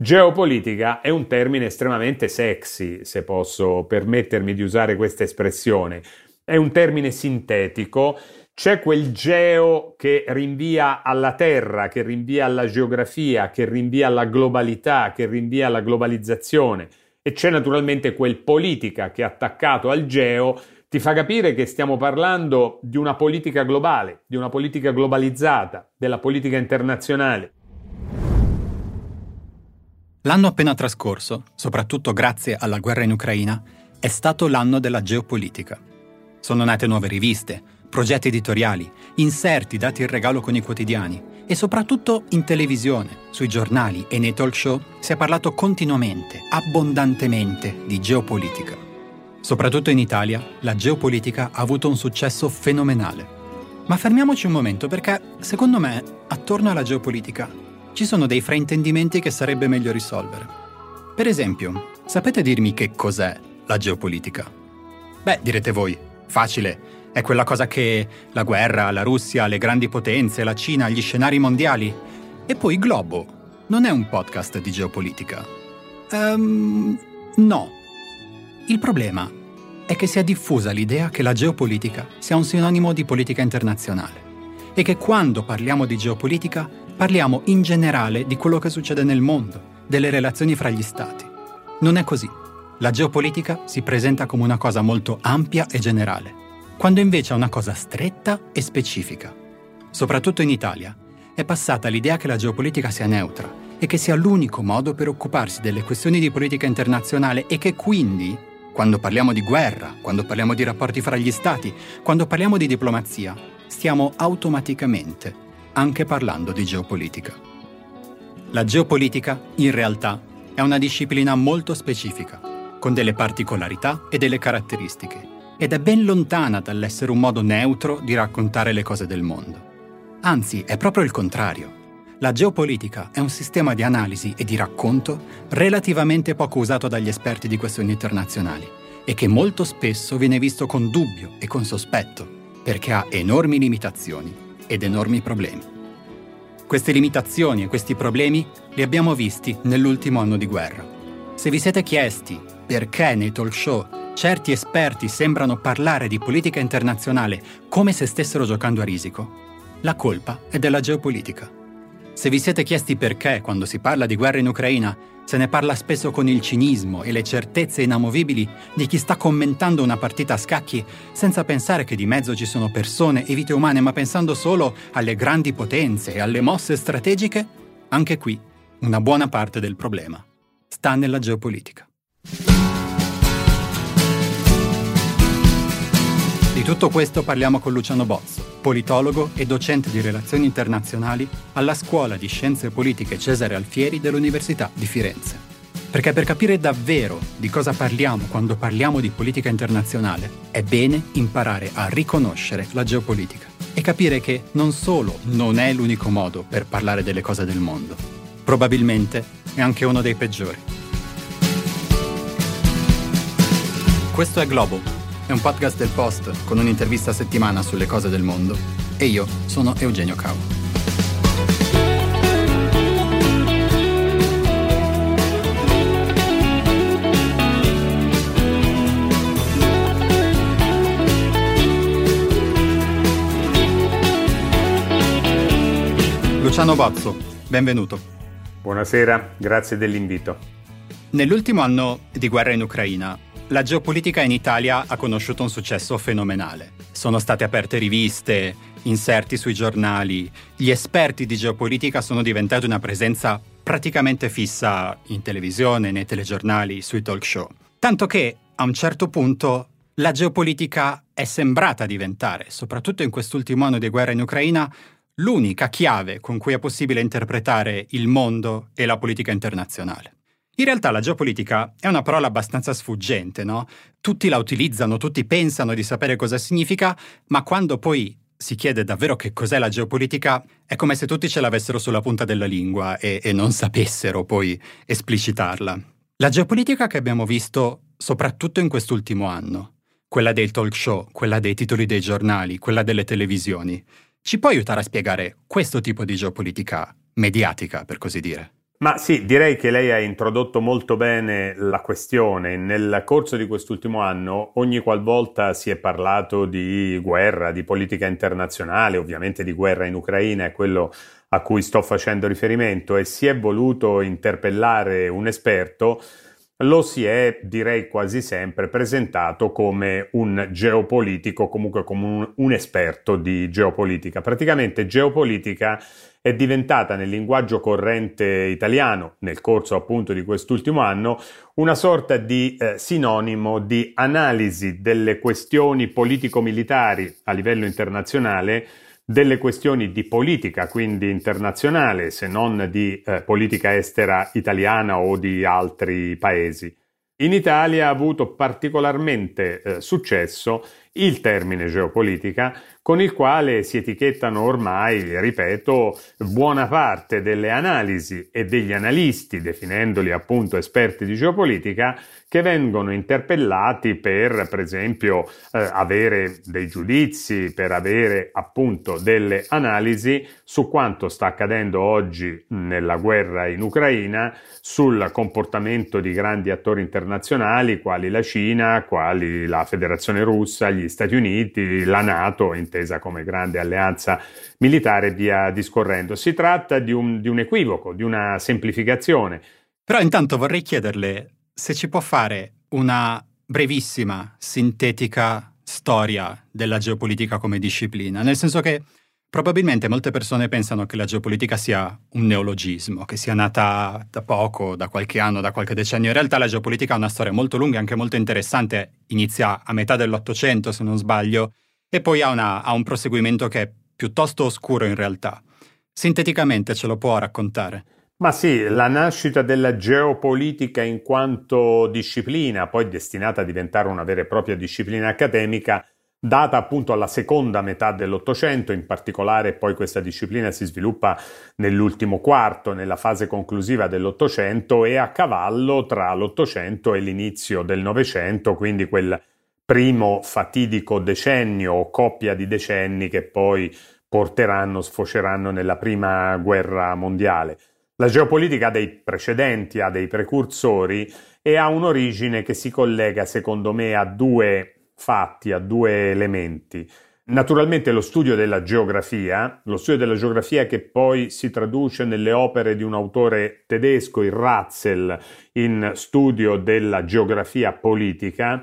Geopolitica è un termine estremamente sexy, se posso permettermi di usare questa espressione. È un termine sintetico, c'è quel geo che rinvia alla terra, che rinvia alla geografia, che rinvia alla globalità, che rinvia alla globalizzazione e c'è naturalmente quel politica che attaccato al geo ti fa capire che stiamo parlando di una politica globale, di una politica globalizzata, della politica internazionale. L'anno appena trascorso, soprattutto grazie alla guerra in Ucraina, è stato l'anno della geopolitica. Sono nate nuove riviste, progetti editoriali, inserti dati in regalo con i quotidiani e soprattutto in televisione, sui giornali e nei talk show si è parlato continuamente, abbondantemente di geopolitica. Soprattutto in Italia, la geopolitica ha avuto un successo fenomenale. Ma fermiamoci un momento perché, secondo me, attorno alla geopolitica ci sono dei fraintendimenti che sarebbe meglio risolvere. Per esempio, sapete dirmi che cos'è la geopolitica? Beh, direte voi, facile, è quella cosa che la guerra, la Russia, le grandi potenze, la Cina, gli scenari mondiali. E poi Globo non è un podcast di geopolitica. Ehm, no. Il problema è che si è diffusa l'idea che la geopolitica sia un sinonimo di politica internazionale e che quando parliamo di geopolitica Parliamo in generale di quello che succede nel mondo, delle relazioni fra gli stati. Non è così. La geopolitica si presenta come una cosa molto ampia e generale, quando invece è una cosa stretta e specifica. Soprattutto in Italia è passata l'idea che la geopolitica sia neutra e che sia l'unico modo per occuparsi delle questioni di politica internazionale e che quindi, quando parliamo di guerra, quando parliamo di rapporti fra gli stati, quando parliamo di diplomazia, stiamo automaticamente anche parlando di geopolitica. La geopolitica, in realtà, è una disciplina molto specifica, con delle particolarità e delle caratteristiche, ed è ben lontana dall'essere un modo neutro di raccontare le cose del mondo. Anzi, è proprio il contrario. La geopolitica è un sistema di analisi e di racconto relativamente poco usato dagli esperti di questioni internazionali e che molto spesso viene visto con dubbio e con sospetto, perché ha enormi limitazioni ed enormi problemi. Queste limitazioni e questi problemi li abbiamo visti nell'ultimo anno di guerra. Se vi siete chiesti perché nei talk show certi esperti sembrano parlare di politica internazionale come se stessero giocando a risico, la colpa è della geopolitica. Se vi siete chiesti perché, quando si parla di guerra in Ucraina, se ne parla spesso con il cinismo e le certezze inamovibili di chi sta commentando una partita a scacchi senza pensare che di mezzo ci sono persone e vite umane, ma pensando solo alle grandi potenze e alle mosse strategiche, anche qui una buona parte del problema sta nella geopolitica. Tutto questo parliamo con Luciano Bozzo, politologo e docente di relazioni internazionali alla Scuola di Scienze Politiche Cesare Alfieri dell'Università di Firenze. Perché per capire davvero di cosa parliamo quando parliamo di politica internazionale, è bene imparare a riconoscere la geopolitica e capire che non solo non è l'unico modo per parlare delle cose del mondo, probabilmente è anche uno dei peggiori. Questo è Globo è un podcast del Post con un'intervista a settimana sulle cose del mondo. E io sono Eugenio Cao. Luciano Bozzo, benvenuto. Buonasera, grazie dell'invito. Nell'ultimo anno di guerra in Ucraina, la geopolitica in Italia ha conosciuto un successo fenomenale. Sono state aperte riviste, inserti sui giornali, gli esperti di geopolitica sono diventati una presenza praticamente fissa in televisione, nei telegiornali, sui talk show. Tanto che a un certo punto la geopolitica è sembrata diventare, soprattutto in quest'ultimo anno di guerra in Ucraina, l'unica chiave con cui è possibile interpretare il mondo e la politica internazionale. In realtà la geopolitica è una parola abbastanza sfuggente, no? Tutti la utilizzano, tutti pensano di sapere cosa significa, ma quando poi si chiede davvero che cos'è la geopolitica, è come se tutti ce l'avessero sulla punta della lingua e, e non sapessero poi esplicitarla. La geopolitica che abbiamo visto soprattutto in quest'ultimo anno, quella dei talk show, quella dei titoli dei giornali, quella delle televisioni, ci può aiutare a spiegare questo tipo di geopolitica mediatica, per così dire? Ma sì, direi che lei ha introdotto molto bene la questione. Nel corso di quest'ultimo anno, ogni qualvolta si è parlato di guerra, di politica internazionale, ovviamente di guerra in Ucraina, è quello a cui sto facendo riferimento, e si è voluto interpellare un esperto, lo si è, direi quasi sempre, presentato come un geopolitico, comunque come un, un, esperto di geopolitica. Praticamente geopolitica è diventata nel linguaggio corrente italiano, nel corso appunto di quest'ultimo anno, una sorta di eh, sinonimo di analisi delle questioni politico-militari a livello internazionale delle questioni di politica, quindi internazionale, se non di eh, politica estera italiana o di altri paesi. In Italia ha avuto particolarmente eh, successo il termine geopolitica con il quale si etichettano ormai, ripeto, buona parte delle analisi e degli analisti, definendoli appunto esperti di geopolitica, che vengono interpellati per, per esempio, eh, avere dei giudizi, per avere appunto delle analisi su quanto sta accadendo oggi nella guerra in Ucraina, sul comportamento di grandi attori internazionali quali la Cina, quali la Federazione Russa, gli Stati Uniti, la Nato, intesa come grande alleanza militare, via discorrendo. Si tratta di un, di un equivoco, di una semplificazione. Però intanto vorrei chiederle se ci può fare una brevissima, sintetica storia della geopolitica come disciplina, nel senso che probabilmente molte persone pensano che la geopolitica sia un neologismo, che sia nata da poco, da qualche anno, da qualche decennio. In realtà la geopolitica ha una storia molto lunga e anche molto interessante, inizia a metà dell'Ottocento se non sbaglio, e poi ha, una, ha un proseguimento che è piuttosto oscuro in realtà. Sinteticamente ce lo può raccontare? Ma sì, la nascita della geopolitica in quanto disciplina, poi destinata a diventare una vera e propria disciplina accademica, data appunto alla seconda metà dell'Ottocento, in particolare poi questa disciplina si sviluppa nell'ultimo quarto, nella fase conclusiva dell'Ottocento e a cavallo tra l'Ottocento e l'inizio del Novecento, quindi quel primo fatidico decennio o coppia di decenni che poi porteranno, sfoceranno nella prima guerra mondiale. La geopolitica ha dei precedenti, ha dei precursori e ha un'origine che si collega, secondo me, a due fatti, a due elementi. Naturalmente lo studio della geografia, lo studio della geografia che poi si traduce nelle opere di un autore tedesco, il Ratzel, in studio della geografia politica,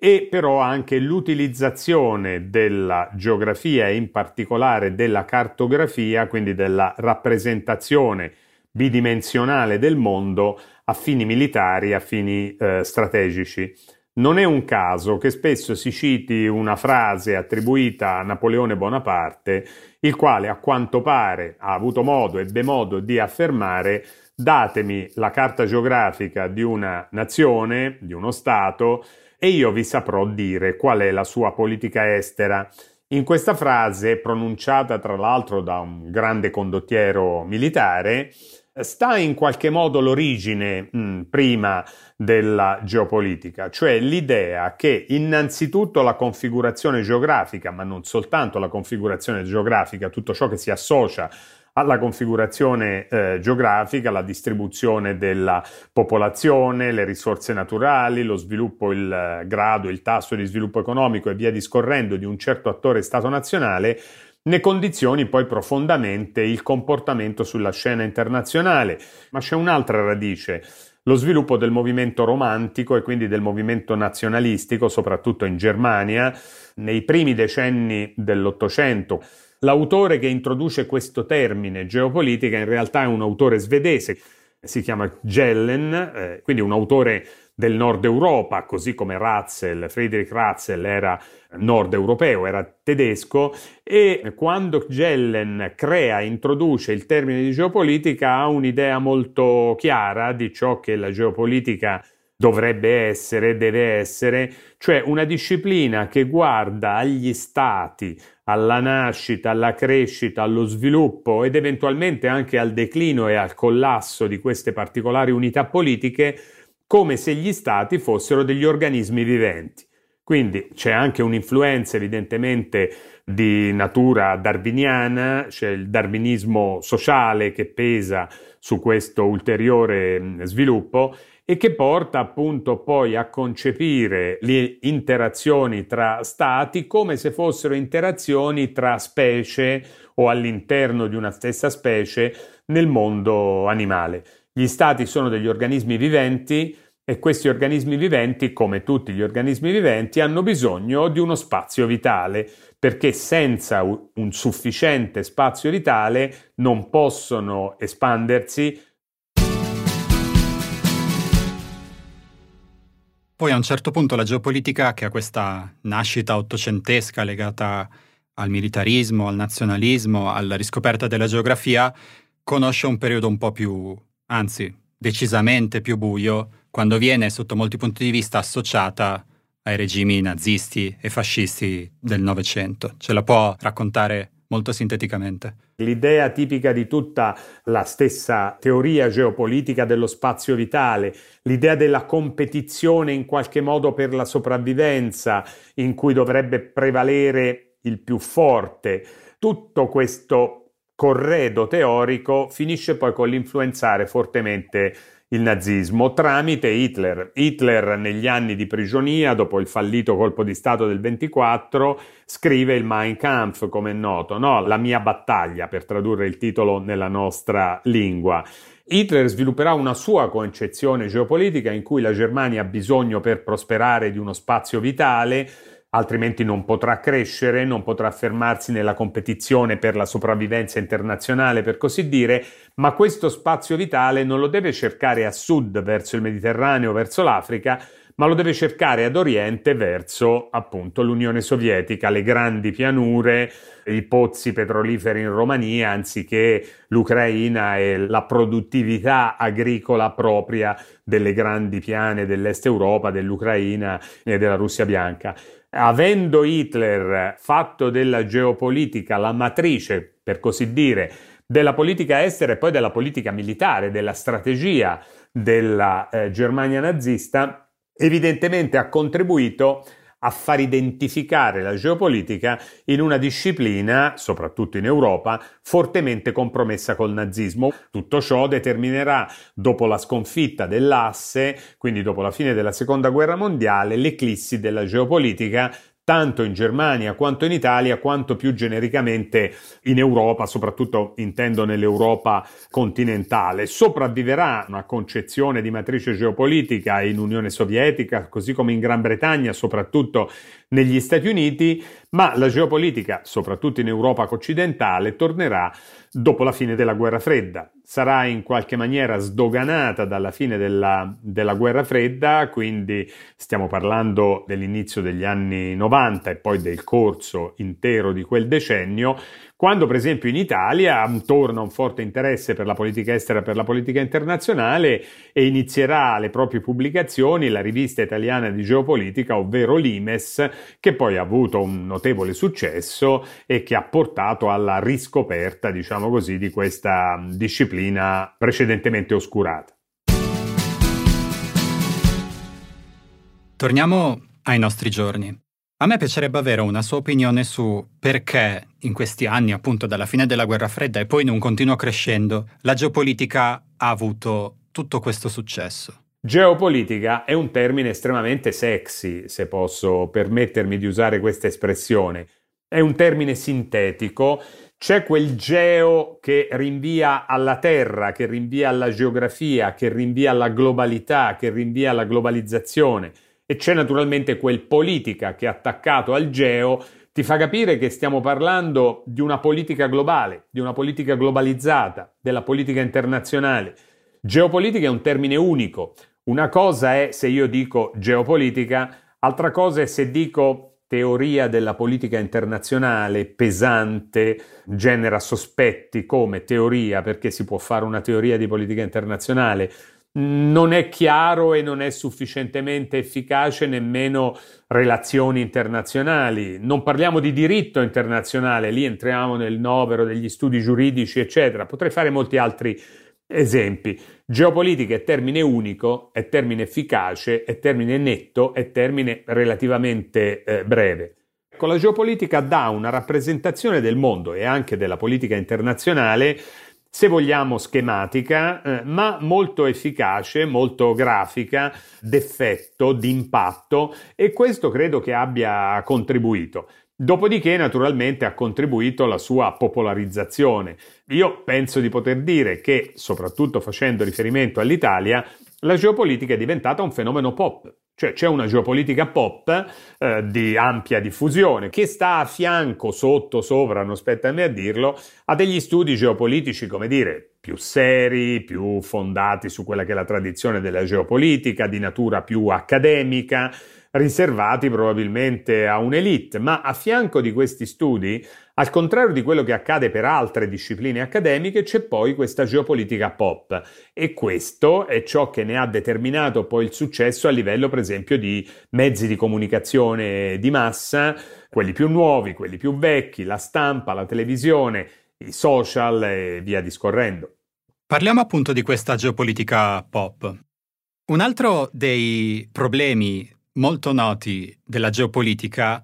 e però anche l'utilizzazione della geografia in particolare della cartografia, quindi della rappresentazione bidimensionale del mondo a fini militari, a fini eh, strategici. Non è un caso che spesso si citi una frase attribuita a Napoleone Bonaparte, il quale a quanto pare ha avuto modo, ebbe modo di affermare datemi la carta geografica di una nazione, di uno Stato, e io vi saprò dire qual è la sua politica estera. In questa frase, pronunciata tra l'altro da un grande condottiero militare, sta in qualche modo l'origine mh, mm, prima della geopolitica, cioè l'idea che innanzitutto la configurazione geografica, ma non soltanto la configurazione geografica, tutto ciò che si associa alla configurazione eh, geografica, la distribuzione della popolazione, le risorse naturali, lo sviluppo, il eh, grado, il tasso di sviluppo economico e via discorrendo di un certo attore Stato nazionale, ne condizioni poi profondamente il comportamento sulla scena internazionale. Ma c'è un'altra radice, lo sviluppo del movimento romantico e quindi del movimento nazionalistico, soprattutto in Germania, nei primi decenni dell'Ottocento. L'autore che introduce questo termine geopolitica in realtà è un autore svedese, si chiama Gellen, eh, quindi un autore del nord Europa, così come Ratzel, Friedrich Ratzel era nord europeo, era tedesco e quando Gellen crea, introduce il termine di geopolitica ha un'idea molto chiara di ciò che la geopolitica dovrebbe essere, deve essere, cioè una disciplina che guarda agli stati, alla nascita, alla crescita, allo sviluppo ed eventualmente anche al declino e al collasso di queste particolari unità politiche come se gli stati fossero degli organismi viventi. Quindi c'è anche un'influenza evidentemente di natura darwiniana, c'è il darwinismo sociale che pesa su questo ulteriore sviluppo e che porta appunto poi a concepire le interazioni tra stati come se fossero interazioni tra specie o all'interno di una stessa specie nel mondo animale. Gli stati sono degli organismi viventi e questi organismi viventi, come tutti gli organismi viventi, hanno bisogno di uno spazio vitale, perché senza un sufficiente spazio vitale non possono espandersi. Poi a un certo punto la geopolitica, che ha questa nascita ottocentesca legata al militarismo, al nazionalismo, alla riscoperta della geografia, conosce un periodo un po' più, anzi, decisamente più buio, quando viene sotto molti punti di vista associata ai regimi nazisti e fascisti del Novecento. Ce la può raccontare molto sinteticamente. L'idea tipica di tutta la stessa teoria geopolitica dello spazio vitale, l'idea della competizione in qualche modo per la sopravvivenza, in cui dovrebbe prevalere il più forte, tutto questo corredo teorico finisce poi con l'influenzare fortemente il nazismo tramite Hitler. Hitler negli anni di prigionia, dopo il fallito colpo di Stato del 24, scrive il Mein Kampf, come è noto, no? la mia battaglia, per tradurre il titolo nella nostra lingua. Hitler svilupperà una sua concezione geopolitica in cui la Germania ha bisogno per prosperare di uno spazio vitale, altrimenti non potrà crescere, non potrà fermarsi nella competizione per la sopravvivenza internazionale, per così dire, ma questo spazio vitale non lo deve cercare a sud, verso il Mediterraneo, verso l'Africa, ma lo deve cercare ad oriente verso appunto l'Unione Sovietica, le grandi pianure, i pozzi petroliferi in Romania, anziché l'Ucraina e la produttività agricola propria delle grandi piane dell'Est Europa, dell'Ucraina e della Russia bianca avendo Hitler fatto della geopolitica la matrice, per così dire, della politica estera e poi della politica militare, della strategia della eh, Germania nazista, evidentemente ha contribuito a far identificare la geopolitica in una disciplina, soprattutto in Europa, fortemente compromessa col nazismo. Tutto ciò determinerà, dopo la sconfitta dell'asse, quindi dopo la fine della seconda guerra mondiale, l'eclissi della geopolitica tanto in Germania quanto in Italia, quanto più genericamente in Europa, soprattutto intendo nell'Europa continentale. Sopravviverà una concezione di matrice geopolitica in Unione Sovietica, così come in Gran Bretagna, soprattutto negli Stati Uniti, ma la geopolitica, soprattutto in Europa occidentale, tornerà dopo la fine della guerra fredda. Sarà in qualche maniera sdoganata dalla fine della, della, guerra fredda, quindi stiamo parlando dell'inizio degli anni 90 e poi del corso intero di quel decennio, quando per esempio in Italia torna un forte interesse per la politica estera e per la politica internazionale e inizierà le proprie pubblicazioni la rivista italiana di geopolitica, ovvero l'Imes, che poi ha avuto un notevole successo e che ha portato alla riscoperta, diciamo così, di questa disciplina precedentemente oscurata. Torniamo ai nostri giorni. A me piacerebbe avere una sua opinione su perché in questi anni, appunto dalla fine della guerra fredda e poi in un continuo crescendo, la geopolitica ha avuto tutto questo successo. Geopolitica è un termine estremamente sexy, se posso permettermi di usare questa espressione. È un termine sintetico, c'è quel geo che rinvia alla terra, che rinvia alla geografia, che rinvia alla globalità, che rinvia alla globalizzazione e c'è naturalmente quel politica che attaccato al geo ti fa capire che stiamo parlando di una politica globale, di una politica globalizzata, della politica internazionale. Geopolitica è un termine unico. Una cosa è se io dico geopolitica, altra cosa è se dico teoria della politica internazionale pesante, genera sospetti come teoria, perché si può fare una teoria di politica internazionale non è chiaro e non è sufficientemente efficace nemmeno relazioni internazionali. Non parliamo di diritto internazionale, lì entriamo nel novero degli studi giuridici, eccetera. Potrei fare molti altri Esempi. Geopolitica è termine unico, è termine efficace, è termine netto, è termine relativamente eh, breve. Con la geopolitica dà una rappresentazione del mondo e anche della politica internazionale, se vogliamo schematica, eh, ma molto efficace, molto grafica, d'effetto, d'impatto e questo credo che abbia contribuito. Dopodiché, naturalmente, ha contribuito alla sua popolarizzazione. Io penso di poter dire che, soprattutto facendo riferimento all'Italia, la geopolitica è diventata un fenomeno pop. Cioè c'è una geopolitica pop eh, di ampia diffusione che sta a fianco, sotto, sopra, non spetta a me a dirlo, a degli studi geopolitici, come dire, più seri, più fondati su quella che è la tradizione della geopolitica, di natura più accademica, riservati probabilmente a un'elite, ma a fianco di questi studi, al contrario di quello che accade per altre discipline accademiche, c'è poi questa geopolitica pop e questo è ciò che ne ha determinato poi il successo a livello per esempio di mezzi di comunicazione di massa, quelli più nuovi, quelli più vecchi, la stampa, la televisione, i social e via discorrendo. Parliamo appunto di questa geopolitica pop. Un altro dei problemi molto noti della geopolitica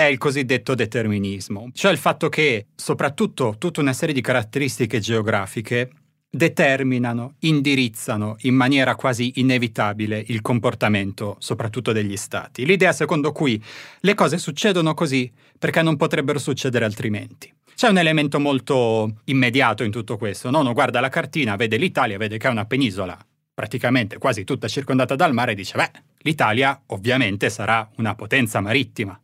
è il cosiddetto determinismo, cioè il fatto che soprattutto tutta una serie di caratteristiche geografiche determinano, indirizzano in maniera quasi inevitabile il comportamento soprattutto degli stati. L'idea secondo cui le cose succedono così perché non potrebbero succedere altrimenti. C'è un elemento molto immediato in tutto questo, no? uno guarda la cartina, vede l'Italia, vede che è una penisola praticamente quasi tutta circondata dal mare, dice, beh, l'Italia ovviamente sarà una potenza marittima.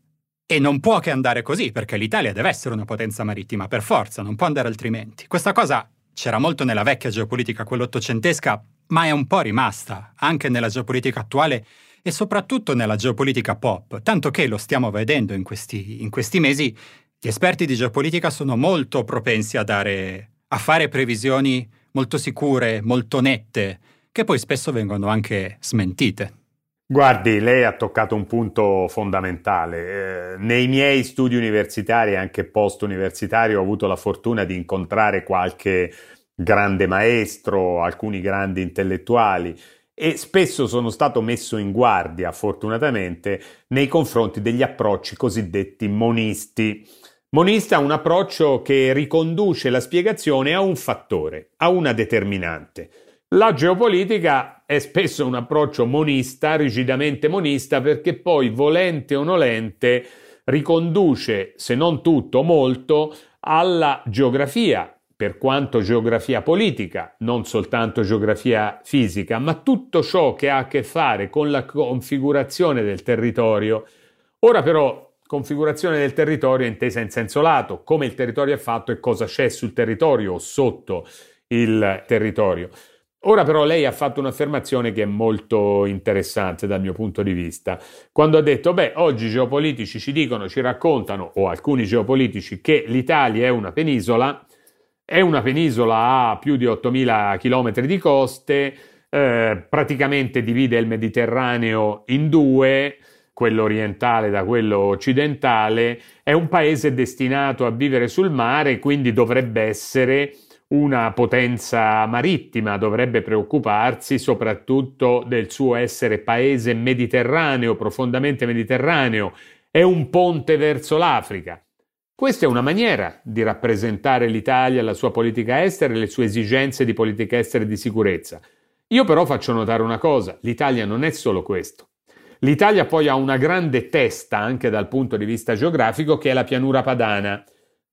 E non può che andare così, perché l'Italia deve essere una potenza marittima, per forza, non può andare altrimenti. Questa cosa c'era molto nella vecchia geopolitica, quella ottocentesca, ma è un po' rimasta, anche nella geopolitica attuale e soprattutto nella geopolitica pop, tanto che lo stiamo vedendo in questi, in questi mesi, gli esperti di geopolitica sono molto propensi a, dare, a fare previsioni molto sicure, molto nette, che poi spesso vengono anche smentite. Guardi, lei ha toccato un punto fondamentale. Eh, nei miei studi universitari e anche post universitari ho avuto la fortuna di incontrare qualche grande maestro, alcuni grandi intellettuali e spesso sono stato messo in guardia, fortunatamente, nei confronti degli approcci cosiddetti monisti. Monista è un approccio che riconduce la spiegazione a un fattore, a una determinante. La geopolitica è spesso un approccio monista, rigidamente monista, perché poi, volente o nolente, riconduce, se non tutto, molto, alla geografia, per quanto geografia politica, non soltanto geografia fisica, ma tutto ciò che ha a che fare con la configurazione del territorio. Ora però, configurazione del territorio intesa in senso lato, come il territorio è fatto e cosa c'è sul territorio o sotto il territorio. Ora però lei ha fatto un'affermazione che è molto interessante dal mio punto di vista, quando ha detto, beh, oggi i geopolitici ci dicono, ci raccontano, o alcuni geopolitici, che l'Italia è una penisola, è una penisola a più di 8.000 km di coste, eh, praticamente divide il Mediterraneo in due, quello orientale da quello occidentale, è un paese destinato a vivere sul mare, quindi dovrebbe essere una potenza marittima, dovrebbe preoccuparsi soprattutto del suo essere paese mediterraneo, profondamente mediterraneo, è un ponte verso l'Africa. Questa è una maniera di rappresentare l'Italia, la sua politica estera e le sue esigenze di politica estera e di sicurezza. Io però faccio notare una cosa, l'Italia non è solo questo. L'Italia poi ha una grande testa anche dal punto di vista geografico che è la pianura padana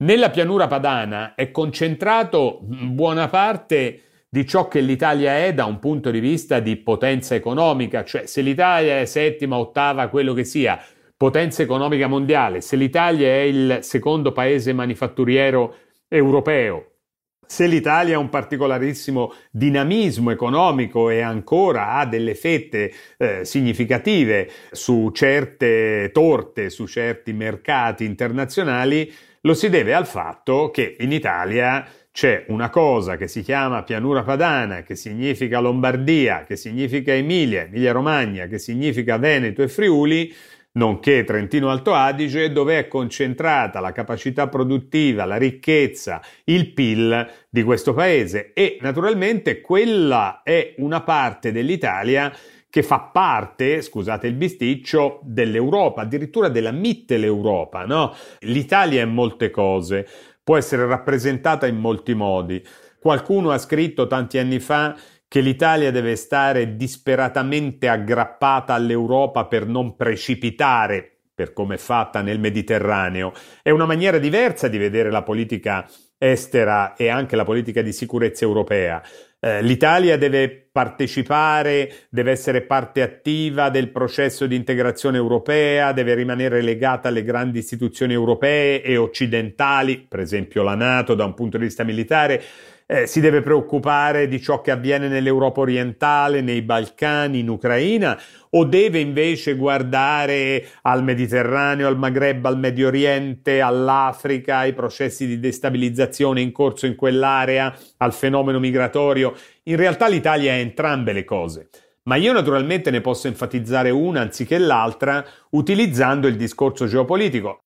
nella pianura padana è concentrato buona parte di ciò che l'Italia è da un punto di vista di potenza economica, cioè se l'Italia è settima, ottava, quello che sia, potenza economica mondiale, se l'Italia è il secondo paese manifatturiero europeo, se l'Italia ha un particolarissimo dinamismo economico e ancora ha delle fette eh, significative su certe torte, su certi mercati internazionali, lo si deve al fatto che in Italia c'è una cosa che si chiama pianura padana, che significa Lombardia, che significa Emilia, Emilia Romagna, che significa Veneto e Friuli, nonché Trentino Alto Adige, dove è concentrata la capacità produttiva, la ricchezza, il PIL di questo paese. E naturalmente quella è una parte dell'Italia che fa parte, scusate il bisticcio, dell'Europa, addirittura della Mitteleuropa, no? L'Italia è molte cose, può essere rappresentata in molti modi. Qualcuno ha scritto tanti anni fa che l'Italia deve stare disperatamente aggrappata all'Europa per non precipitare, per come è fatta nel Mediterraneo. È una maniera diversa di vedere la politica estera e anche la politica di sicurezza europea. Eh, L'Italia deve partecipare, deve essere parte attiva del processo di integrazione europea, deve rimanere legata alle grandi istituzioni europee e occidentali, per esempio la Nato da un punto di vista militare, eh, si deve preoccupare di ciò che avviene nell'Europa orientale, nei Balcani, in Ucraina, o deve invece guardare al Mediterraneo, al Maghreb, al Medio Oriente, all'Africa, ai processi di destabilizzazione in corso in quell'area, al fenomeno migratorio? In realtà l'Italia è entrambe le cose. Ma io naturalmente ne posso enfatizzare una anziché l'altra utilizzando il discorso geopolitico.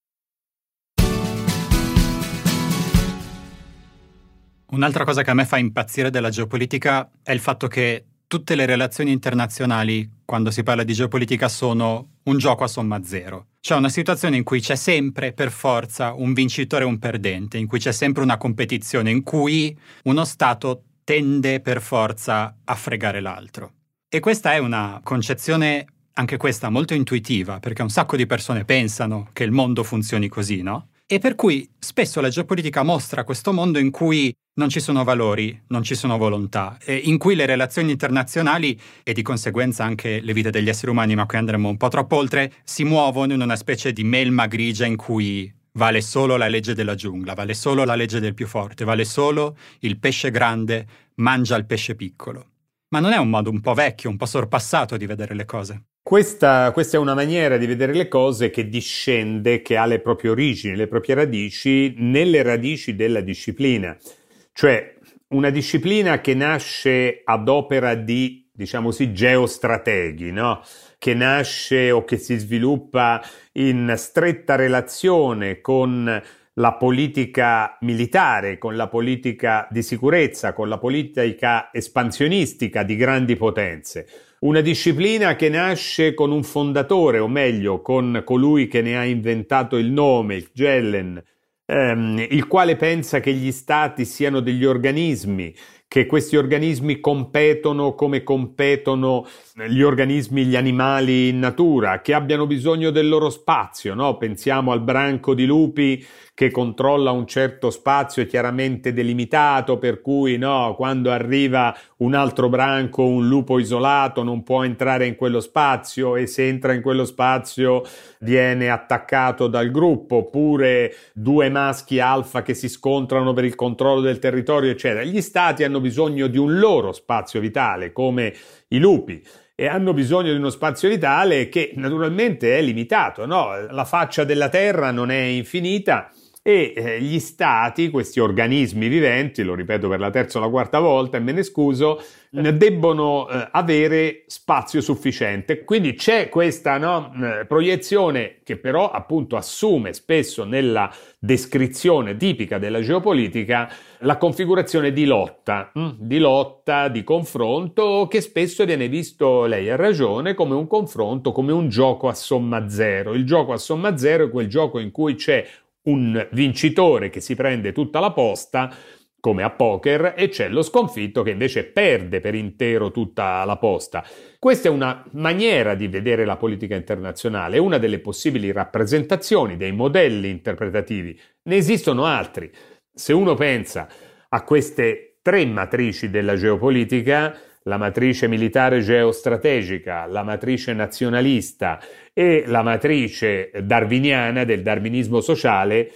Un'altra cosa che a me fa impazzire della geopolitica è il fatto che tutte le relazioni internazionali, quando si parla di geopolitica, sono un gioco a somma zero. C'è una situazione in cui c'è sempre, per forza, un vincitore e un perdente, in cui c'è sempre una competizione, in cui uno Stato tende per forza a fregare l'altro. E questa è una concezione, anche questa, molto intuitiva, perché un sacco di persone pensano che il mondo funzioni così, no? E per cui spesso la geopolitica mostra questo mondo in cui non ci sono valori, non ci sono volontà, e in cui le relazioni internazionali e di conseguenza anche le vite degli esseri umani, ma qui andremo un po' troppo oltre, si muovono in una specie di melma grigia in cui vale solo la legge della giungla, vale solo la legge del più forte, vale solo il pesce grande mangia il pesce piccolo. Ma non è un modo un po' vecchio, un po' sorpassato di vedere le cose. Questa, questa, è una maniera di vedere le cose che discende, che ha le proprie origini, le proprie radici nelle radici della disciplina, cioè una disciplina che nasce ad opera di, diciamo così, geostrateghi, no? che nasce o che si sviluppa in stretta relazione con la politica militare, con la politica di sicurezza, con la politica espansionistica di grandi potenze una disciplina che nasce con un fondatore, o meglio, con colui che ne ha inventato il nome, il Gellen, ehm, il quale pensa che gli stati siano degli organismi, che questi organismi competono come competono gli organismi, gli animali in natura, che abbiano bisogno del loro spazio, no? Pensiamo al branco di lupi che controlla un certo spazio chiaramente delimitato, per cui no, quando arriva un altro branco, un lupo isolato, non può entrare in quello spazio e se entra in quello spazio viene attaccato dal gruppo, oppure due maschi alfa che si scontrano per il controllo del territorio, eccetera. Gli stati hanno bisogno di un loro spazio vitale, come i lupi e hanno bisogno di uno spazio vitale che naturalmente è limitato, no? La faccia della Terra non è infinita e eh, gli stati, questi organismi viventi, lo ripeto per la terza o la quarta volta e me ne scuso, eh. debbono eh, avere spazio sufficiente. Quindi c'è questa no, proiezione che però appunto assume spesso nella descrizione tipica della geopolitica la configurazione di lotta, mm, di lotta, di confronto che spesso viene visto, lei ha ragione, come un confronto, come un gioco a somma zero. Il gioco a somma zero è quel gioco in cui c'è un vincitore che si prende tutta la posta, come a poker, e c'è lo sconfitto che invece perde per intero tutta la posta. Questa è una maniera di vedere la politica internazionale, una delle possibili rappresentazioni, dei modelli interpretativi. Ne esistono altri. Se uno pensa a queste tre matrici della geopolitica, la matrice militare geostrategica, la matrice nazionalista e la matrice darwiniana del darwinismo sociale,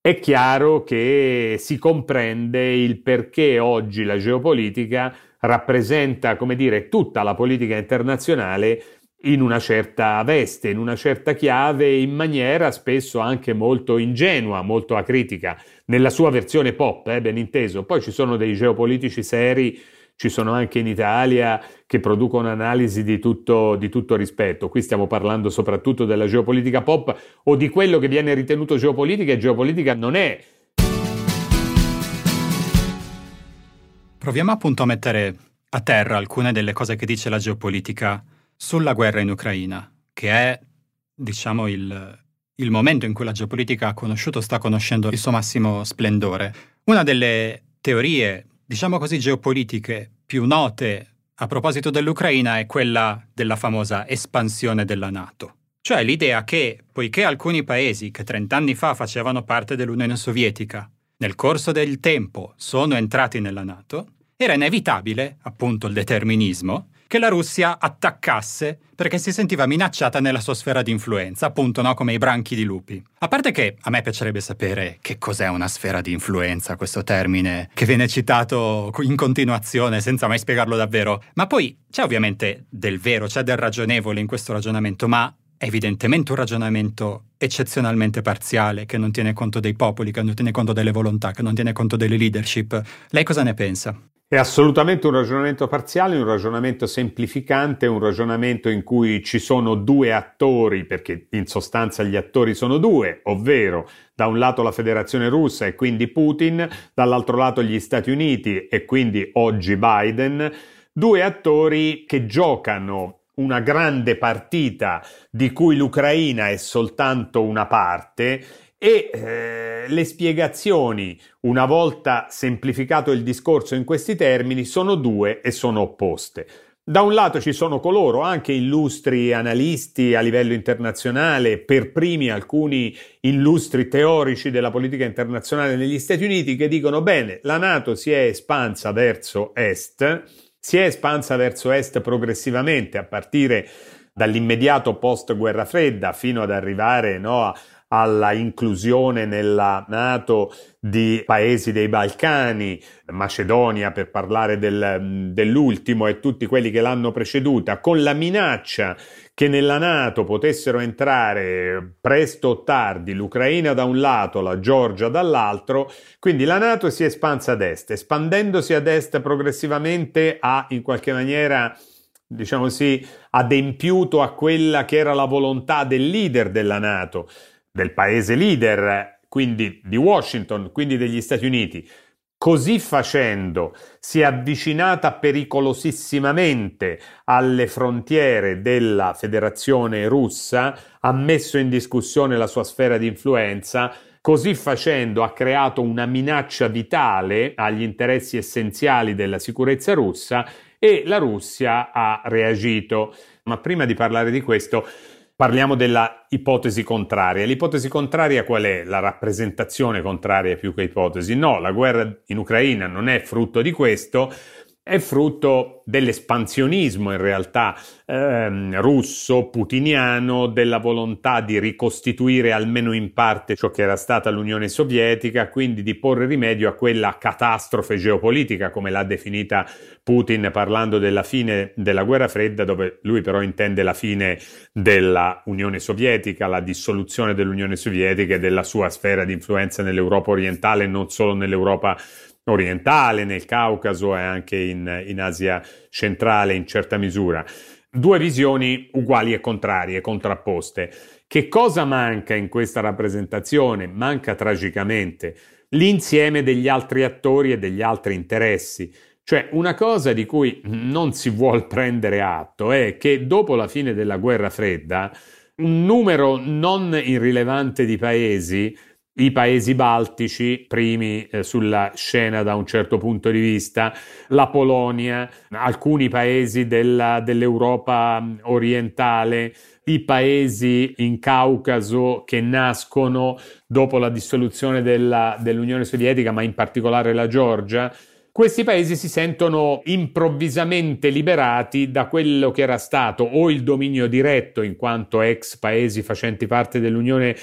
è chiaro che si comprende il perché oggi la geopolitica rappresenta, come dire, tutta la politica internazionale in una certa veste, in una certa chiave, in maniera spesso anche molto ingenua, molto acritica, nella sua versione pop, eh, ben inteso. Poi ci sono dei geopolitici seri ci sono anche in Italia che producono analisi di tutto, di tutto rispetto. Qui stiamo parlando soprattutto della geopolitica pop o di quello che viene ritenuto geopolitica e geopolitica non è. Proviamo appunto a mettere a terra alcune delle cose che dice la geopolitica sulla guerra in Ucraina, che è, diciamo, il, il momento in cui la geopolitica ha conosciuto, sta conoscendo il suo massimo splendore. Una delle teorie, diciamo così, geopolitiche più note a proposito dell'Ucraina è quella della famosa espansione della Nato. Cioè l'idea che, poiché alcuni paesi che 30 anni fa facevano parte dell'Unione Sovietica, nel corso del tempo sono entrati nella Nato, era inevitabile, appunto il determinismo, che la Russia attaccasse perché si sentiva minacciata nella sua sfera di influenza, appunto no, come i branchi di lupi. A parte che a me piacerebbe sapere che cos'è una sfera di influenza, questo termine che viene citato in continuazione senza mai spiegarlo davvero, ma poi c'è ovviamente del vero, c'è del ragionevole in questo ragionamento, ma è evidentemente un ragionamento eccezionalmente parziale, che non tiene conto dei popoli, che non tiene conto delle volontà, che non tiene conto delle leadership. Lei cosa ne pensa? È assolutamente un ragionamento parziale, un ragionamento semplificante, un ragionamento in cui ci sono due attori, perché in sostanza gli attori sono due, ovvero da un lato la Federazione russa e quindi Putin, dall'altro lato gli Stati Uniti e quindi oggi Biden, due attori che giocano una grande partita di cui l'Ucraina è soltanto una parte e eh, le spiegazioni, una volta semplificato il discorso in questi termini, sono due e sono opposte. Da un lato ci sono coloro, anche illustri analisti a livello internazionale, per primi alcuni illustri teorici della politica internazionale negli Stati Uniti, che dicono bene, la Nato si è espansa verso est, si è espansa verso est progressivamente a partire dall'immediato post guerra fredda fino ad arrivare no, alla inclusione nella Nato di paesi dei Balcani, Macedonia per parlare del, dell'ultimo e tutti quelli che l'hanno preceduta, con la minaccia che nella Nato potessero entrare presto o tardi l'Ucraina da un lato, la Georgia dall'altro, quindi la Nato si espansa ad est, espandendosi ad est progressivamente ha in qualche maniera diciamo così, adempiuto a quella che era la volontà del leader della Nato, del paese leader, quindi di Washington, quindi degli Stati Uniti. Così facendo si è avvicinata pericolosissimamente alle frontiere della Federazione russa, ha messo in discussione la sua sfera di influenza, così facendo ha creato una minaccia vitale agli interessi essenziali della sicurezza russa e la Russia ha reagito. Ma prima di parlare di questo Parliamo della ipotesi contraria. L'ipotesi contraria qual è? La rappresentazione contraria più che ipotesi? No, la guerra in Ucraina non è frutto di questo, è frutto dell'espansionismo in realtà ehm, russo, putiniano, della volontà di ricostituire almeno in parte ciò che era stata l'Unione Sovietica, quindi di porre rimedio a quella catastrofe geopolitica, come l'ha definita Putin parlando della fine della guerra fredda, dove lui però intende la fine dell'Unione Sovietica, la dissoluzione dell'Unione Sovietica e della sua sfera di influenza nell'Europa orientale, non solo nell'Europa orientale, nel Caucaso e anche in, in Asia centrale in certa misura. Due visioni uguali e contrarie, contrapposte. Che cosa manca in questa rappresentazione? Manca tragicamente l'insieme degli altri attori e degli altri interessi. Cioè, una cosa di cui non si vuol prendere atto è che dopo la fine della guerra fredda, un numero non irrilevante di paesi i paesi baltici, primi eh, sulla scena da un certo punto di vista, la Polonia, alcuni paesi della, dell'Europa mm, orientale, i paesi in Caucaso che nascono dopo la dissoluzione della, dell'Unione Sovietica, ma in particolare la Georgia, questi paesi si sentono improvvisamente liberati da quello che era stato o il dominio diretto in quanto ex paesi facenti parte dell'Unione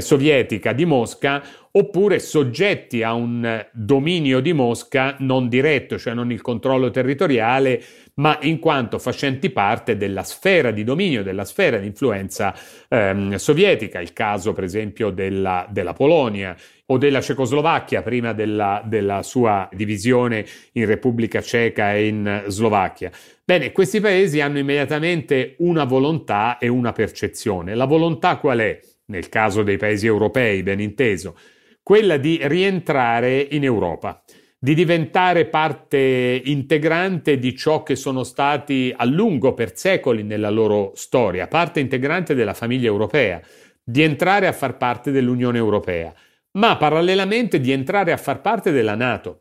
sovietica di Mosca oppure soggetti a un dominio di Mosca non diretto, cioè non il controllo territoriale, ma in quanto facenti parte della sfera di dominio, della sfera di influenza ehm, sovietica, il caso per esempio della, della Polonia o della Cecoslovacchia prima della, della, sua divisione in Repubblica Ceca e in Slovacchia. Bene, questi paesi hanno immediatamente una volontà e una percezione. La volontà qual è? Nel caso dei paesi europei, ben inteso, quella di rientrare in Europa, di diventare parte integrante di ciò che sono stati a lungo, per secoli nella loro storia, parte integrante della famiglia europea, di entrare a far parte dell'Unione Europea, ma parallelamente di entrare a far parte della Nato.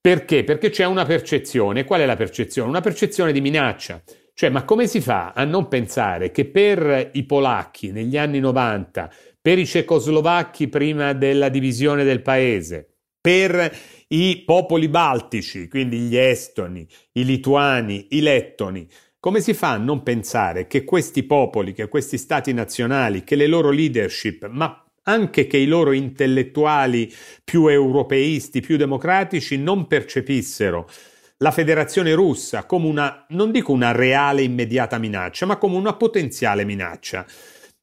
Perché? Perché c'è una percezione. Qual è la percezione? Una percezione di minaccia. Cioè, ma come si fa a non pensare che per i polacchi negli anni 90 per i cecoslovacchi prima della divisione del paese, per i popoli baltici, quindi gli estoni, i lituani, i lettoni. Come si fa a non pensare che questi popoli, che questi stati nazionali, che le loro leadership, ma anche che i loro intellettuali più europeisti, più democratici, non percepissero la federazione russa come una, non dico una reale immediata minaccia, ma come una potenziale minaccia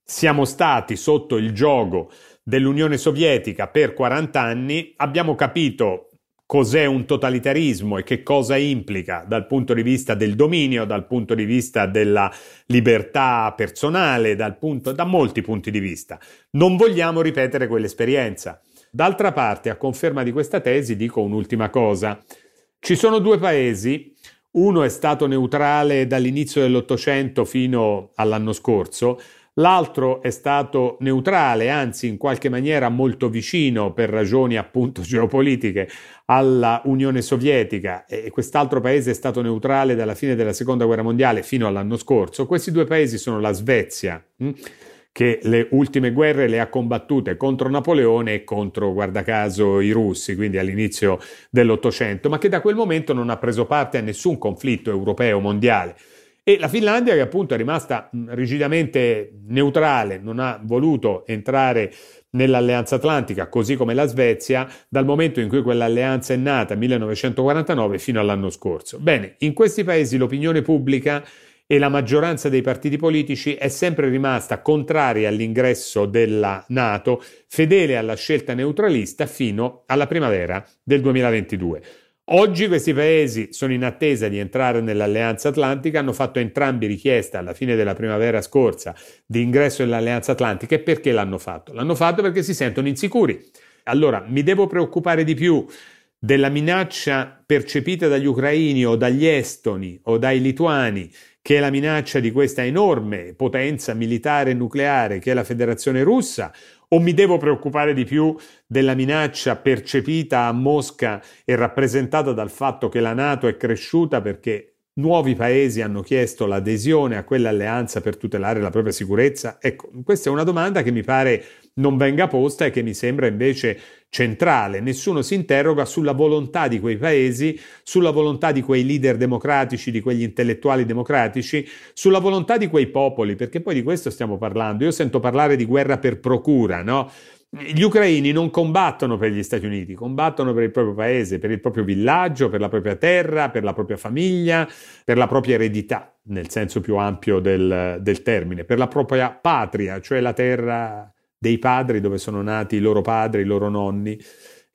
siamo stati sotto il gioco dell'Unione Sovietica per 40 anni, abbiamo capito cos'è un totalitarismo e che cosa implica dal punto di vista del dominio, dal punto di vista della libertà personale, punto, da molti punti di vista. Non vogliamo ripetere quell'esperienza. D'altra parte, a conferma di questa tesi, dico un'ultima cosa. Ci sono due paesi, uno è stato neutrale dall'inizio dell'Ottocento fino all'anno scorso, L'altro è stato neutrale, anzi in qualche maniera molto vicino per ragioni appunto geopolitiche alla Unione Sovietica. E quest'altro paese è stato neutrale dalla fine della Seconda Guerra Mondiale fino all'anno scorso. Questi due paesi sono la Svezia, hm, che le ultime guerre le ha combattute contro Napoleone e contro, guarda caso, i russi, quindi all'inizio dell'Ottocento, ma che da quel momento non ha preso parte a nessun conflitto europeo mondiale. E la Finlandia, che appunto è rimasta rigidamente neutrale, non ha voluto entrare nell'Alleanza Atlantica, così come la Svezia, dal momento in cui quell'alleanza è nata, 1949, fino all'anno scorso. Bene, in questi paesi l'opinione pubblica e la maggioranza dei partiti politici è sempre rimasta contraria all'ingresso della Nato, fedele alla scelta neutralista fino alla primavera del 2022. Oggi questi paesi sono in attesa di entrare nell'Alleanza Atlantica, hanno fatto entrambi richiesta alla fine della primavera scorsa di ingresso nell'Alleanza Atlantica e perché l'hanno fatto? L'hanno fatto perché si sentono insicuri. Allora, mi devo preoccupare di più della minaccia percepita dagli ucraini o dagli estoni o dai lituani, che è la minaccia di questa enorme potenza militare nucleare che è la Federazione russa, o mi devo preoccupare di più della minaccia percepita a Mosca e rappresentata dal fatto che la Nato è cresciuta perché nuovi paesi hanno chiesto l'adesione a quell'alleanza per tutelare la propria sicurezza? Ecco, questa è una domanda che mi pare non venga posta e che mi sembra invece centrale. Nessuno si interroga sulla volontà di quei paesi, sulla volontà di quei leader democratici, di quegli intellettuali democratici, sulla volontà di quei popoli, perché poi di questo stiamo parlando. Io sento parlare di guerra per procura, no? Gli ucraini non combattono per gli Stati Uniti, combattono per il proprio paese, per il proprio villaggio, per la propria terra, per la propria famiglia, per la propria eredità, nel senso più ampio del, del termine, per la propria patria, cioè la terra dei padri dove sono nati i loro padri, i loro nonni,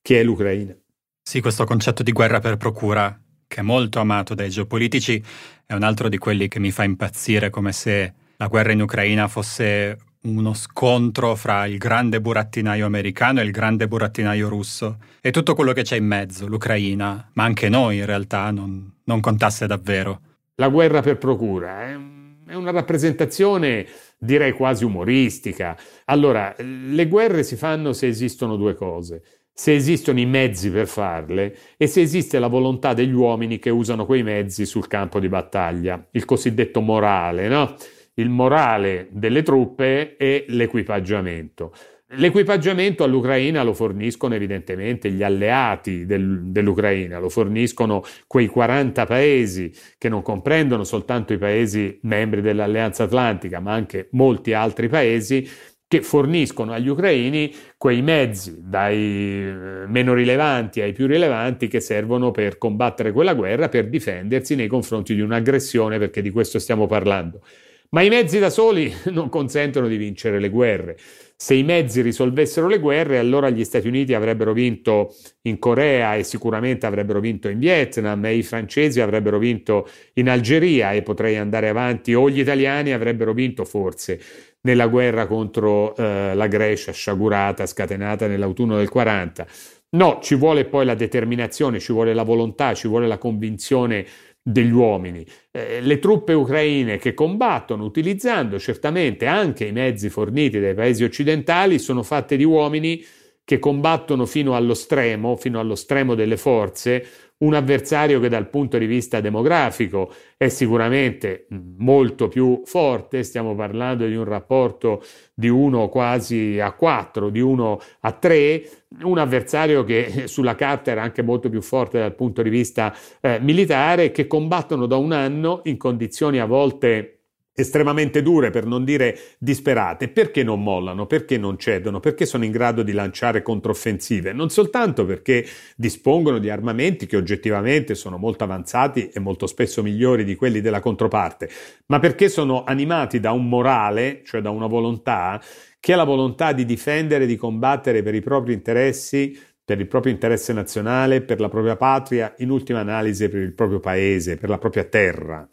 che è l'Ucraina. Sì, questo concetto di guerra per procura, che è molto amato dai geopolitici, è un altro di quelli che mi fa impazzire come se la guerra in Ucraina fosse uno scontro fra il grande burattinaio americano e il grande burattinaio russo e tutto quello che c'è in mezzo, l'Ucraina, ma anche noi in realtà non, non contasse davvero. La guerra per procura eh? È una rappresentazione direi quasi umoristica. Allora, le guerre si fanno se esistono due cose se esistono i mezzi per farle e se esiste la volontà degli uomini che usano quei mezzi sul campo di battaglia, il cosiddetto morale, no? il morale delle truppe e l'equipaggiamento. L'equipaggiamento all'Ucraina lo forniscono evidentemente gli alleati del, dell'Ucraina, lo forniscono quei 40 paesi che non comprendono soltanto i paesi membri dell'Alleanza Atlantica, ma anche molti altri paesi che forniscono agli ucraini quei mezzi, dai eh, meno rilevanti ai più rilevanti, che servono per combattere quella guerra, per difendersi nei confronti di un'aggressione, perché di questo stiamo parlando. Ma i mezzi da soli non consentono di vincere le guerre. Se i mezzi risolvessero le guerre, allora gli Stati Uniti avrebbero vinto in Corea e sicuramente avrebbero vinto in Vietnam e i francesi avrebbero vinto in Algeria e potrei andare avanti o gli italiani avrebbero vinto forse nella guerra contro eh, la Grecia sciagurata, scatenata nell'autunno del 40. No, ci vuole poi la determinazione, ci vuole la volontà, ci vuole la convinzione degli uomini. Eh, le truppe ucraine che combattono utilizzando certamente anche i mezzi forniti dai paesi occidentali sono fatte di uomini che combattono fino allo stremo, fino allo stremo delle forze, un avversario che dal punto di vista demografico è sicuramente molto più forte, stiamo parlando di un rapporto di 1 quasi a 4, di 1 a 3, un avversario che sulla carta era anche molto più forte dal punto di vista eh, militare, che combattono da un anno in condizioni a volte estremamente dure, per non dire disperate, perché non mollano, perché non cedono, perché sono in grado di lanciare controffensive, non soltanto perché dispongono di armamenti che oggettivamente sono molto avanzati e molto spesso migliori di quelli della controparte, ma perché sono animati da un morale, cioè da una volontà, che è la volontà di difendere, di combattere per i propri interessi, per il proprio interesse nazionale, per la propria patria, in ultima analisi per il proprio paese, per la propria terra.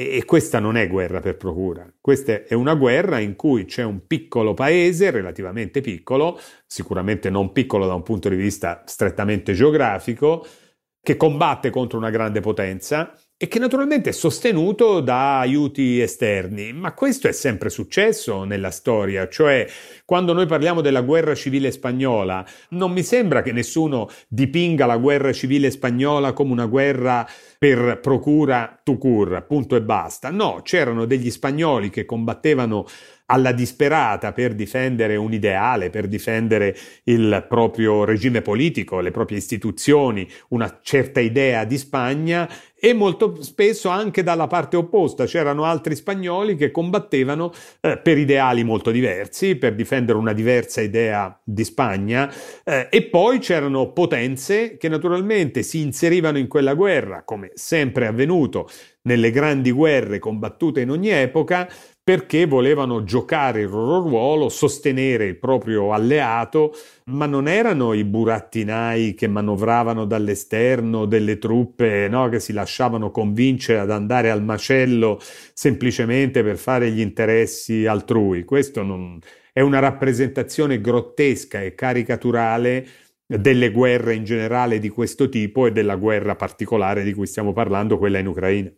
E, questa non è guerra per procura, questa è una guerra in cui c'è un piccolo paese, relativamente piccolo, sicuramente non piccolo da un punto di vista strettamente geografico, che combatte contro una grande potenza e che naturalmente è sostenuto da aiuti esterni, ma questo è sempre successo nella storia, cioè quando noi parliamo della guerra civile spagnola, non mi sembra che nessuno dipinga la guerra civile spagnola come una guerra per procura to cure, punto e basta. No, c'erano degli spagnoli che combattevano alla disperata per difendere un ideale, per difendere il proprio regime politico, le proprie istituzioni, una certa idea di Spagna e molto spesso anche dalla parte opposta c'erano altri spagnoli che combattevano eh, per ideali molto diversi, per difendere una diversa idea di Spagna eh, e poi c'erano potenze che naturalmente si inserivano in quella guerra, come sempre è avvenuto nelle grandi guerre combattute in ogni epoca, perché volevano giocare il loro ruolo, sostenere il proprio alleato, ma non erano i burattinai che manovravano dall'esterno delle truppe no, che si lasciavano convincere ad andare al macello semplicemente per fare gli interessi altrui. Questo non, è una rappresentazione grottesca e caricaturale delle guerre in generale di questo tipo e della guerra particolare di cui stiamo parlando, quella in Ucraina.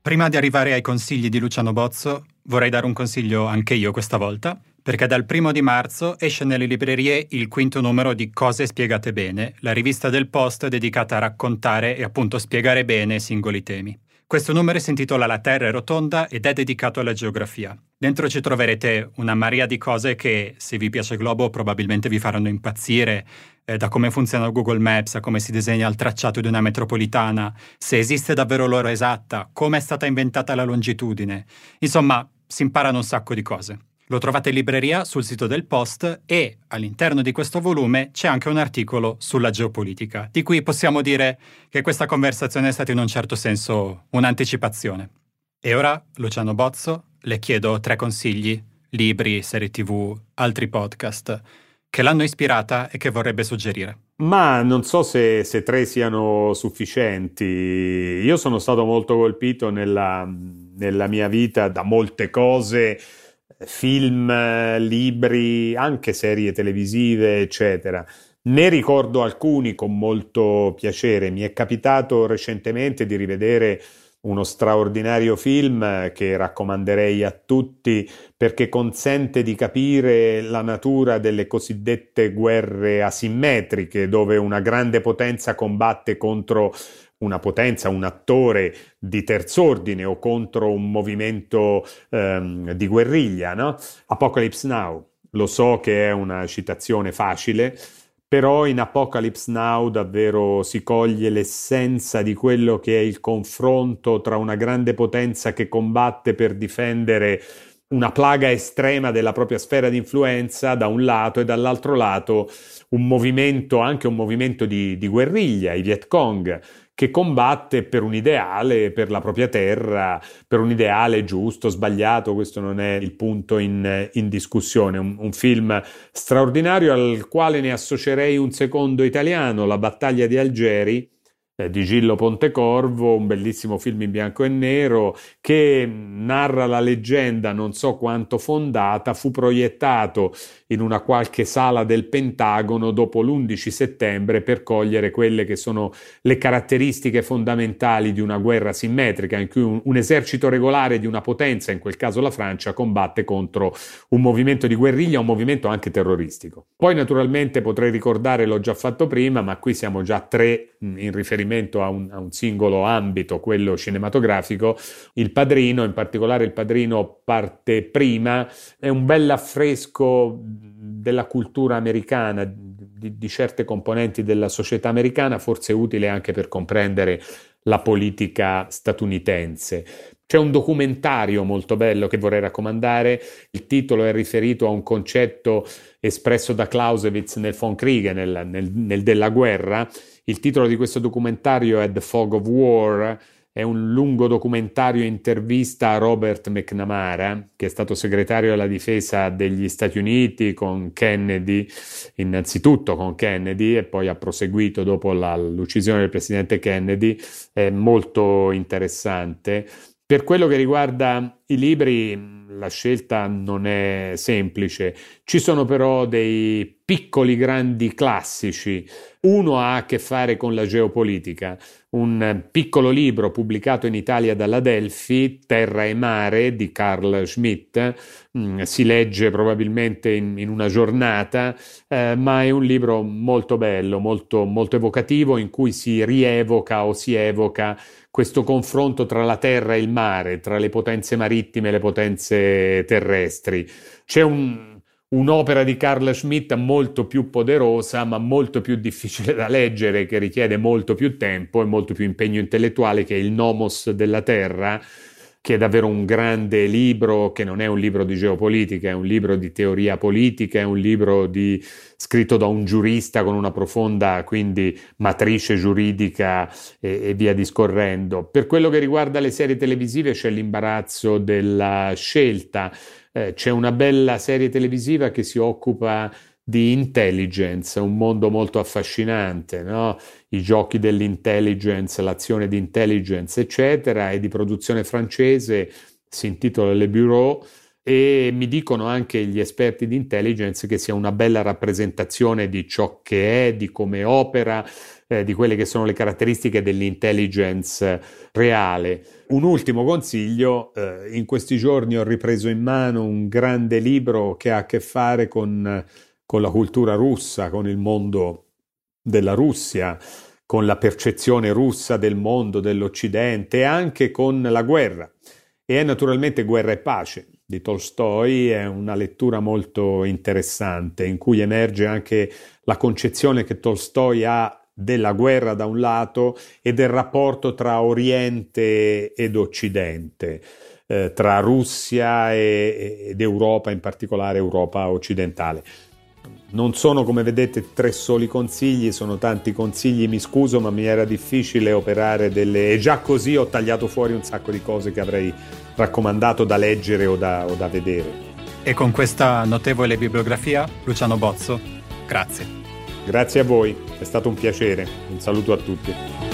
Prima di arrivare ai consigli di Luciano Bozzo, vorrei dare un consiglio anche io questa volta, perché dal primo di marzo esce nelle librerie il quinto numero di Cose spiegate bene, la rivista del Post dedicata a raccontare e appunto spiegare bene singoli temi. Questo numero si intitola La Terra è rotonda ed è dedicato alla geografia. Dentro ci troverete una marea di cose che, se vi piace Globo, probabilmente vi faranno impazzire, eh, da come funziona Google Maps a come si disegna il tracciato di una metropolitana, se esiste davvero l'ora esatta, come è stata inventata la longitudine. Insomma, si imparano un sacco di cose. Lo trovate in libreria sul sito del Post e all'interno di questo volume c'è anche un articolo sulla geopolitica, di cui possiamo dire che questa conversazione è stata in un certo senso un'anticipazione. E ora, Luciano Bozzo, le chiedo tre consigli, libri, serie tv, altri podcast che l'hanno ispirata e che vorrebbe suggerire? Ma non so se, se, tre siano sufficienti. Io sono stato molto colpito nella, nella mia vita da molte cose, film, libri, anche serie televisive, eccetera. Ne ricordo alcuni con molto piacere. Mi è capitato recentemente di rivedere uno straordinario film che raccomanderei a tutti perché consente di capire la natura delle cosiddette guerre asimmetriche, dove una grande potenza combatte contro una potenza, un attore di terz'ordine o contro un movimento ehm, di guerriglia. No? Apocalypse Now, lo so che è una citazione facile, però in Apocalypse Now davvero si coglie l'essenza di quello che è il confronto tra una grande potenza che combatte per difendere una plaga estrema della propria sfera di influenza da un lato e dall'altro lato un movimento, anche un movimento di, di guerriglia, i Viet Cong, che combatte per un ideale, per la propria terra, per un ideale giusto, sbagliato, questo non è il punto in, in discussione. Un, un, film straordinario al quale ne associerei un secondo italiano, La battaglia di Algeri, di Gillo Pontecorvo, un bellissimo film in bianco e nero che narra la leggenda non so quanto fondata, fu proiettato in una qualche sala del Pentagono dopo l'11 settembre per cogliere quelle che sono le caratteristiche fondamentali di una guerra simmetrica in cui un, un esercito regolare di una potenza, in quel caso la Francia, combatte contro un movimento di guerriglia, un movimento anche terroristico. Poi naturalmente potrei ricordare, l'ho già fatto prima, ma qui siamo già tre in riferimento riferimento a un, a un, singolo ambito, quello cinematografico, il padrino, in particolare il padrino parte prima, è un bel affresco della cultura americana, di, di certe componenti della società americana, forse utile anche per comprendere la politica statunitense. C'è un documentario molto bello che vorrei raccomandare, il titolo è riferito a un concetto espresso da Clausewitz nel von Krieg, nel, nel, nel della guerra, il titolo di questo documentario è The Fog of War, è un lungo documentario intervista a Robert McNamara, che è stato segretario della difesa degli Stati Uniti con Kennedy, innanzitutto con Kennedy e poi ha proseguito dopo la, l'uccisione del presidente Kennedy, è molto interessante. Per quello che riguarda i libri, la scelta non è semplice. Ci sono però dei piccoli grandi classici. Uno ha a che fare con la geopolitica. Un piccolo libro pubblicato in Italia dalla Delphi, Terra e Mare di Carl Schmitt, mm, si legge probabilmente in, in una giornata, eh, ma è un libro molto bello, molto, molto evocativo, in cui si rievoca o si evoca questo confronto tra la terra e il mare, tra le potenze marittime e le potenze terrestri. C'è un, un'opera di Carl Schmitt molto più poderosa, ma molto più difficile da leggere, che richiede molto più tempo e molto più impegno intellettuale, che è il Nomos della Terra, che è davvero un grande libro, che non è un libro di geopolitica, è un libro di teoria politica, è un libro di, scritto da un giurista con una profonda quindi matrice giuridica e, e via discorrendo. Per quello che riguarda le serie televisive c'è l'imbarazzo della scelta, eh, c'è una bella serie televisiva che si occupa di intelligence, un mondo molto affascinante, no? i giochi dell'intelligence, l'azione di intelligence, eccetera, è di produzione francese, si intitola Le Bureau e mi dicono anche gli esperti di intelligence che sia una bella rappresentazione di ciò che è, di come opera, eh, di quelle che sono le caratteristiche dell'intelligence reale. Un ultimo consiglio, eh, in questi giorni ho ripreso in mano un grande libro che ha a che fare con con la cultura russa, con il mondo della Russia, con la percezione russa del mondo, dell'Occidente e anche con la guerra. E è naturalmente Guerra e pace di Tolstoi, è una lettura molto interessante in cui emerge anche la concezione che Tolstoi ha della guerra da un lato e del rapporto tra Oriente ed Occidente, eh, tra Russia e, ed Europa, in particolare Europa occidentale. Non sono come vedete tre soli consigli, sono tanti consigli, mi scuso ma mi era difficile operare delle... e già così ho tagliato fuori un sacco di cose che avrei raccomandato da leggere o da, o da vedere. E con questa notevole bibliografia, Luciano Bozzo, grazie. Grazie a voi, è stato un piacere, un saluto a tutti.